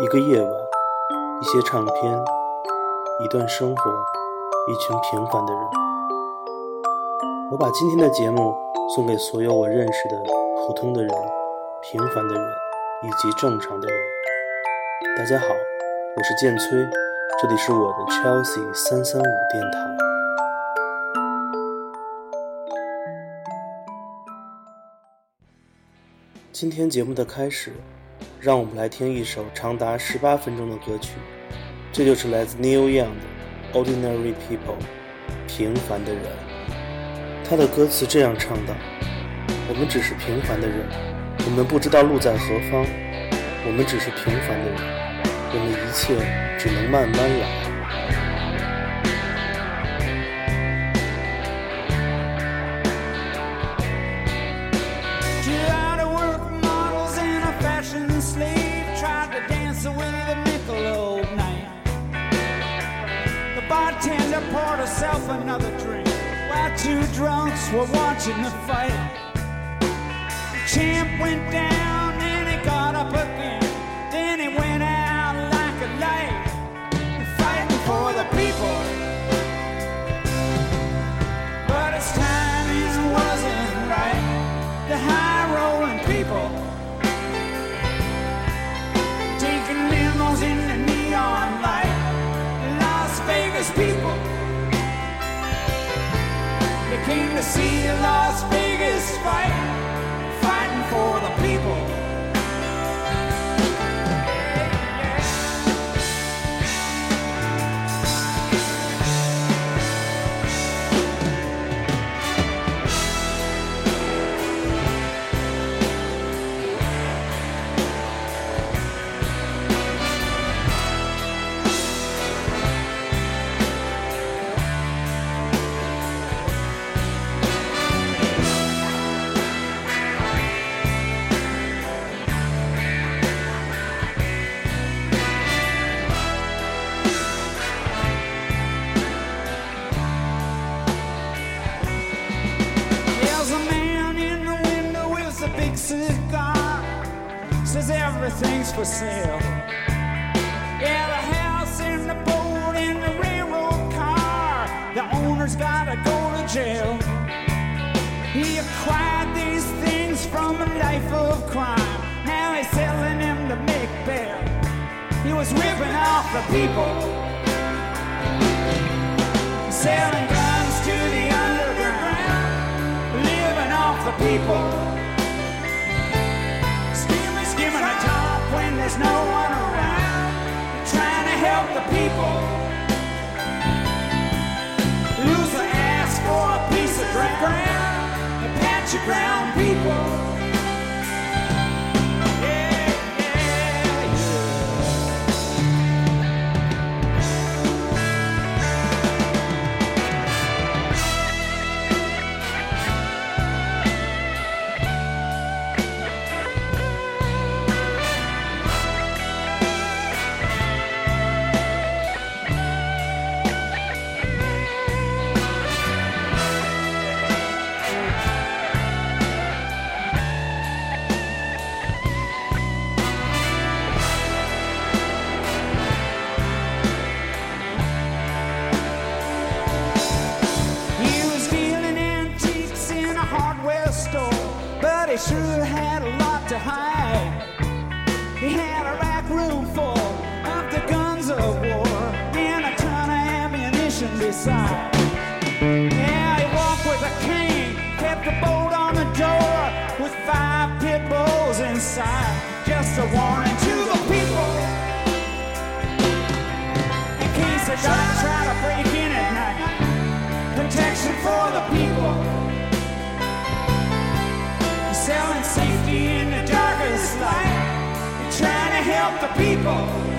一个夜晚，一些唱片，一段生活，一群平凡的人。我把今天的节目送给所有我认识的普通的人、平凡的人以及正常的人。大家好，我是剑崔，这里是我的 Chelsea 三三五电台。今天节目的开始，让我们来听一首长达十八分钟的歌曲，这就是来自 Neil Young 的《Ordinary People》平凡的人。他的歌词这样唱道：“我们只是平凡的人，我们不知道路在何方，我们只是平凡的人，我们一切只能慢慢来。” Poured herself another drink while two drunks were watching the fight. The champ went down and he got up again. Came to see Las Vegas fight, He acquired these things from a life of crime. Now he's selling them to make bail. He was ripping off the people, selling guns to the underground, living off the people. Skimming, skimming the top when there's no one around trying to help the people. Ground people.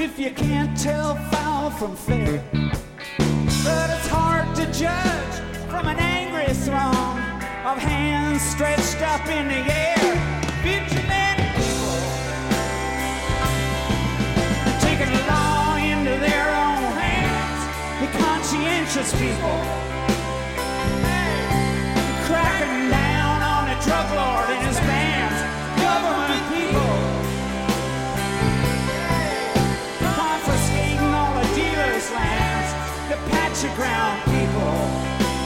If you can't tell foul from fair. But it's hard to judge from an angry throng of hands stretched up in the air. Vigilant people taking the law into their own hands. The conscientious people cracking down on the drug lord and his bands. Of ground people.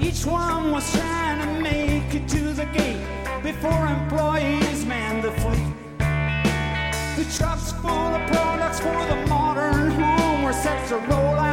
Each one was trying to make it to the gate before employees manned the fleet. The trucks full of products for the modern home were set to roll out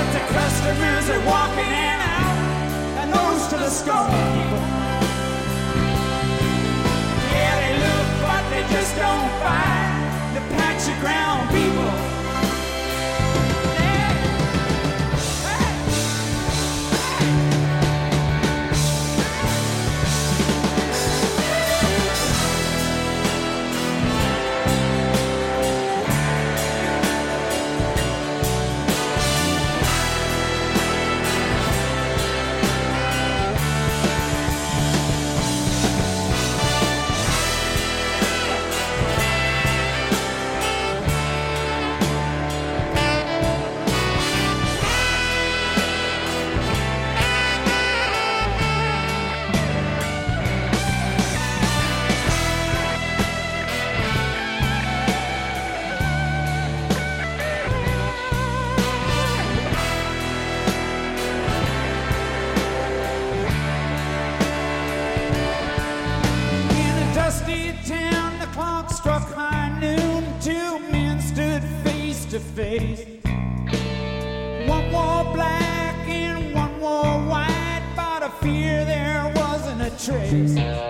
But the customers are walking in and out, and nose to the people. Yeah, they look, but they just don't buy face. One more black and one more white, but I fear there wasn't a trace.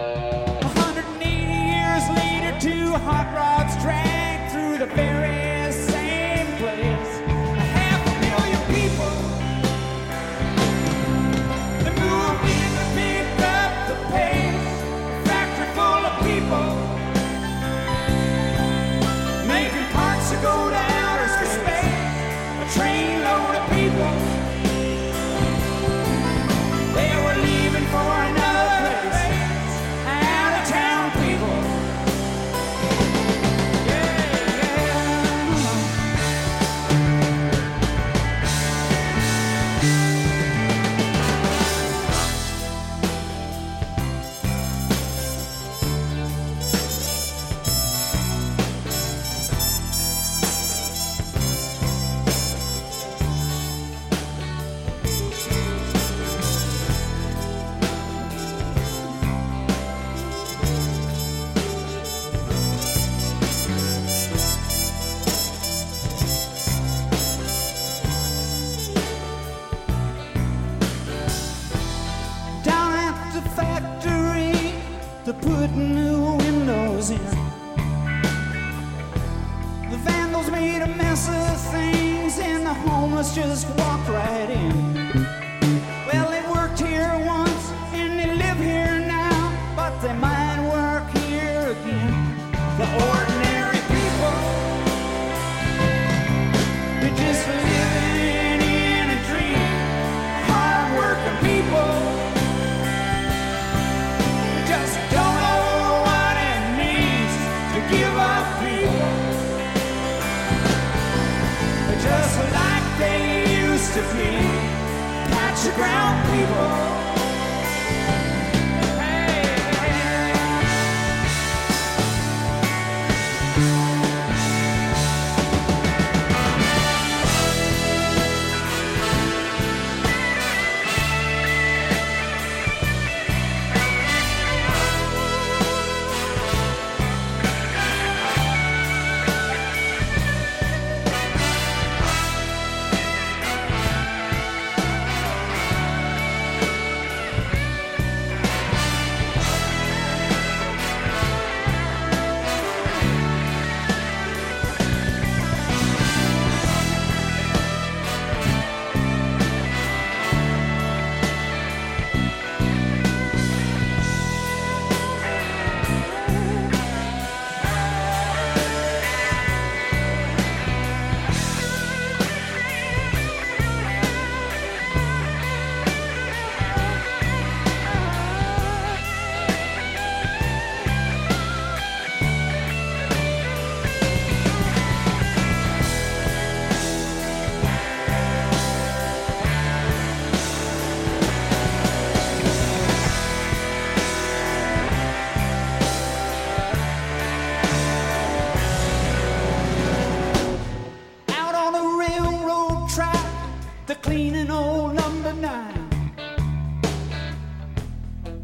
the cleaning old number nine,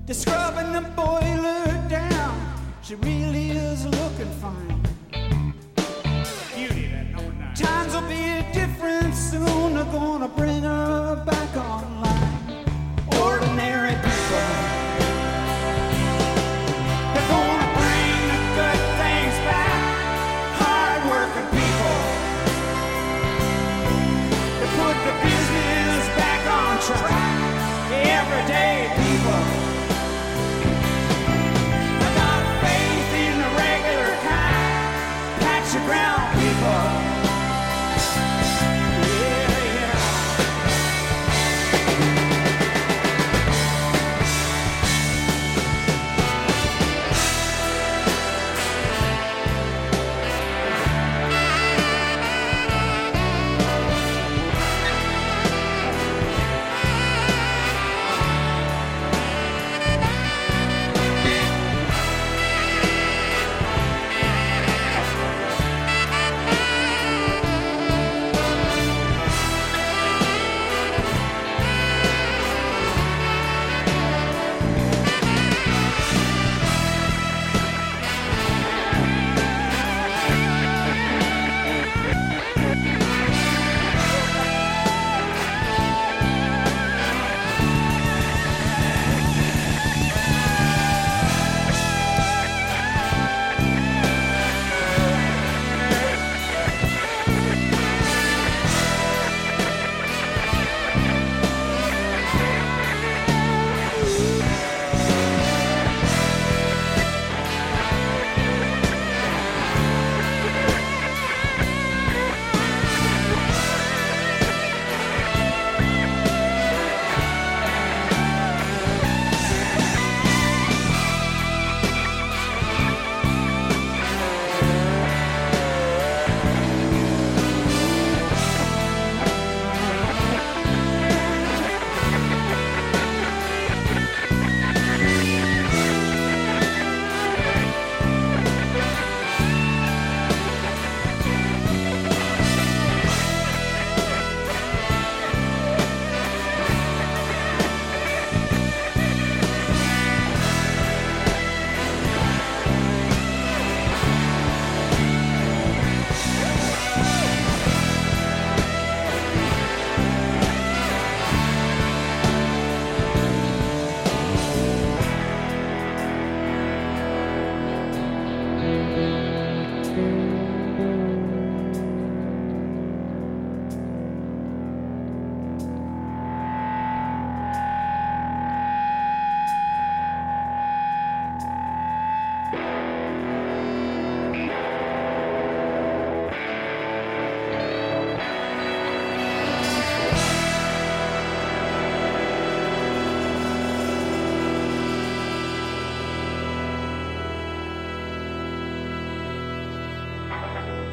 the scrubbing the boiler down. She really is looking fine. Beauty that number nine. Times will be different soon. They're gonna bring her back online.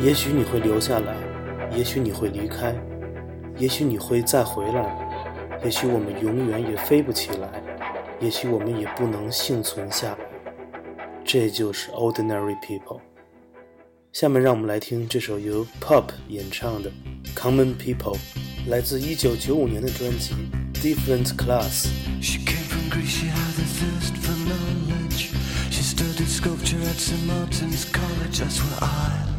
也许你会留下来，也许你会离开，也许你会再回来，也许我们永远也飞不起来，也许我们也不能幸存下来。这就是 ordinary people。下面让我们来听这首由 Pop 演唱的《Common People》，来自1995年的专辑《Different Class》。She came from Greece, she had a thirst for knowledge. She studied sculpture at St. Martin's College, that's where I.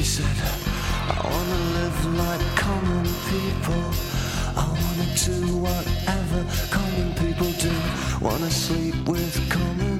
she said, I wanna live like common people. I wanna do whatever common people do. Wanna sleep with common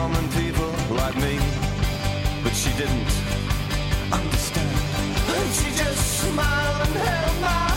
common people like me. But she didn't understand. And she just smiled and held my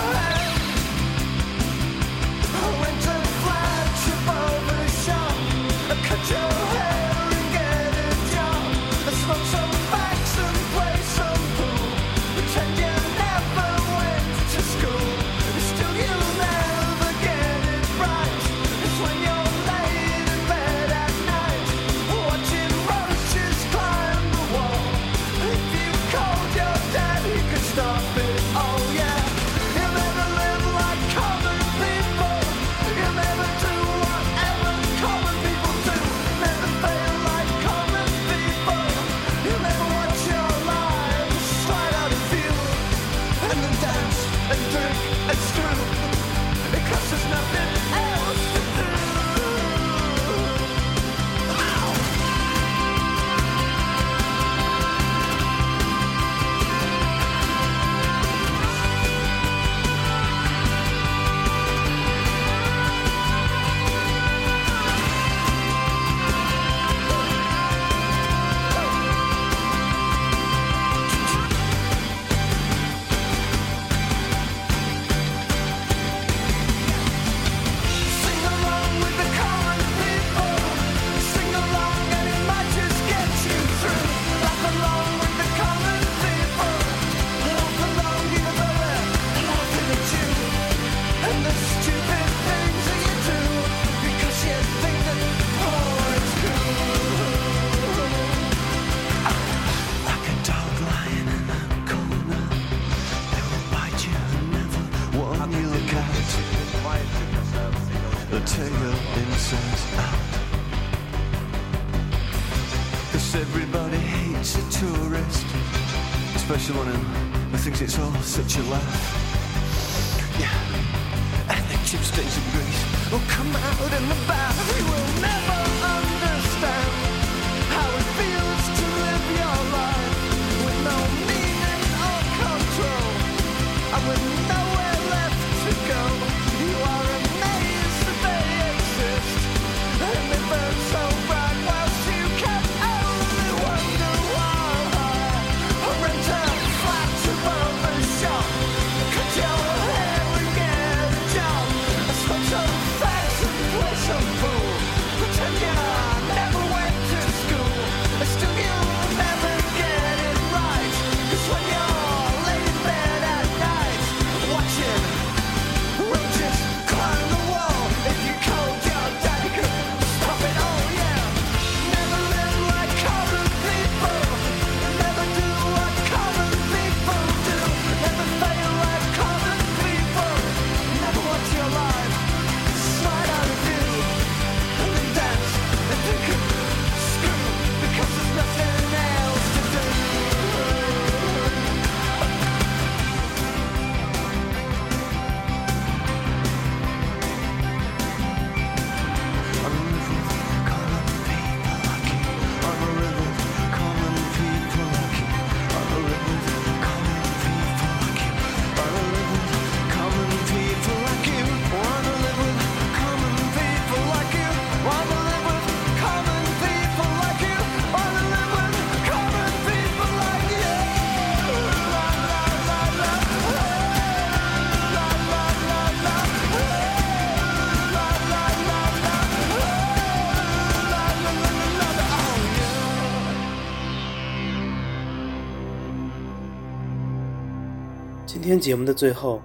天节目的最后，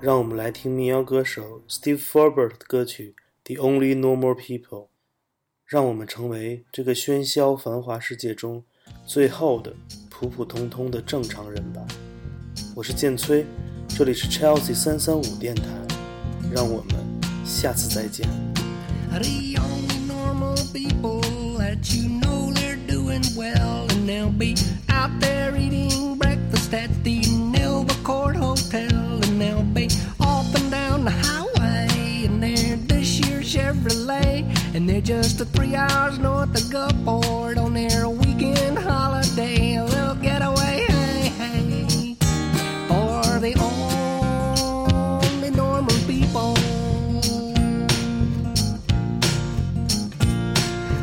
让我们来听民谣歌手 Steve Forbert 的歌曲《The Only Normal People》，让我们成为这个喧嚣繁华世界中最后的普普通通的正常人吧。我是建崔，这里是 Chelsea 三三五电台，让我们下次再见。The only normal people that you know they're doing well, and they'll be out there eating they're just a three hours north of Gulfport on their weekend holiday, a little getaway, hey, hey, for the only normal people.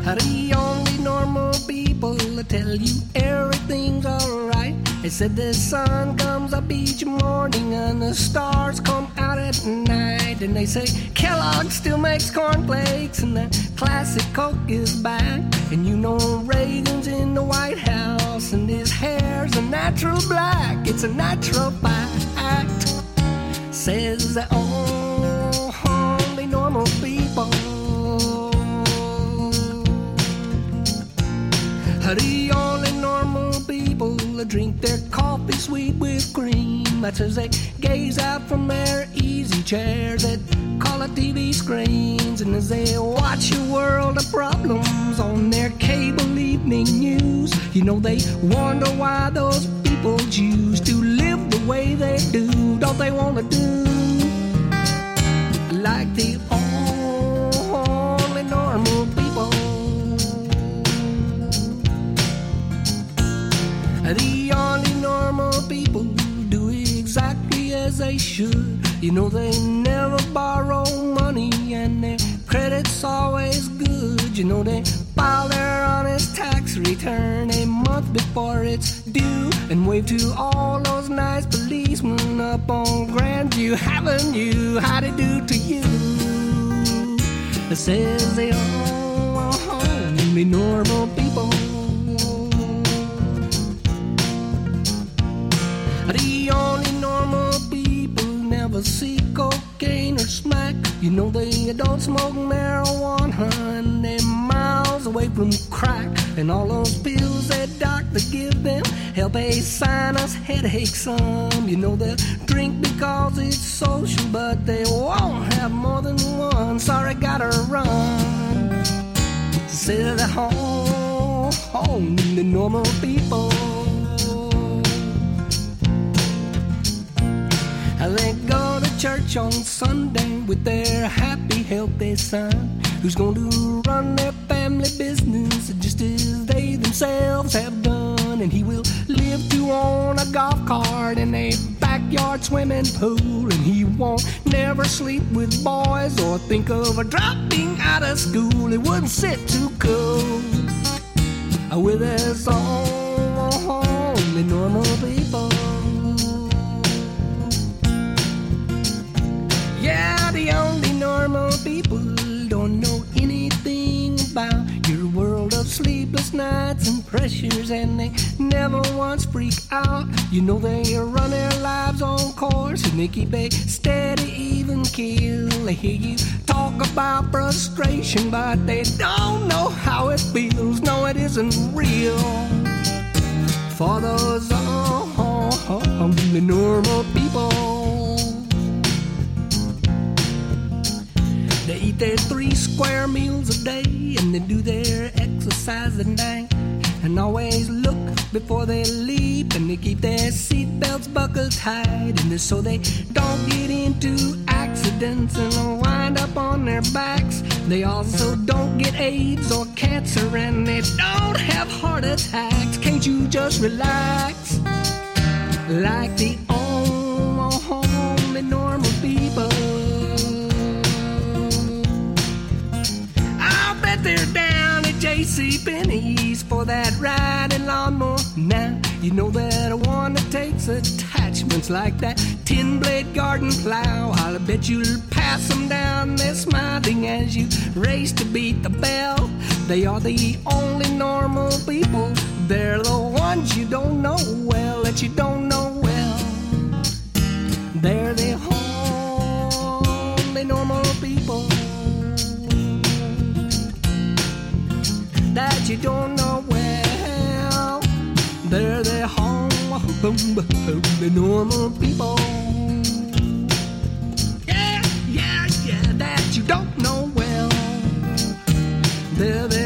The only normal people that tell you everything's alright. They said the sun comes up each morning and the stars come out at night. And they say Kellogg still makes cornflakes and that classic Coke is back. And you know Reagan's in the White House and his hair's a natural black. It's a natural fact. Says the only normal people. The only normal people that drink their coffee sweet with cream. That's as they gaze out from their easy chairs at color TV screens. And as they watch a world of problems on their cable evening news, you know they wonder why those people choose to live the way they do. Don't they want to do like the people do exactly as they should. You know they never borrow money and their credit's always good. You know they file their honest tax return a month before it's due and wave to all those nice policemen up on Grandview Avenue. How they do to you? It says they own only normal people. Never see cocaine or smack. You know they don't smoke marijuana and they're miles away from crack. And all those pills that doctor give them help a sinus headache some. You know they drink because it's social, but they won't have more than one. Sorry, gotta run. Say the home, home, in the normal people. Church on Sunday with their happy, healthy son who's going to run their family business just as they themselves have done. And he will live to own a golf cart and a backyard swimming pool. And he won't never sleep with boys or think of dropping out of school. It wouldn't sit too cool oh, with his only pressures, and they never once freak out. You know they run their lives on course and they keep a steady, even keel. They hear you talk about frustration, but they don't know how it feels. No, it isn't real for those only normal people. They eat their three square meals a day and they do their exercise at night. And always look before they leap and they keep their seatbelts buckled tight. And so they don't get into accidents and wind up on their backs. They also don't get AIDS or cancer and they don't have heart attacks. Can't you just relax? Like the only normal people. I'll bet they're JC Penney's for that riding lawnmower. Now you know that a one that takes attachments like that tin blade garden plow. I'll bet you'll pass them down there smiling as you race to beat the bell. They are the only normal people. They're the ones you don't know well that you don't know well. you don't know well. They're the home, home, home, the normal people. Yeah, yeah, yeah, that you don't know well. They're the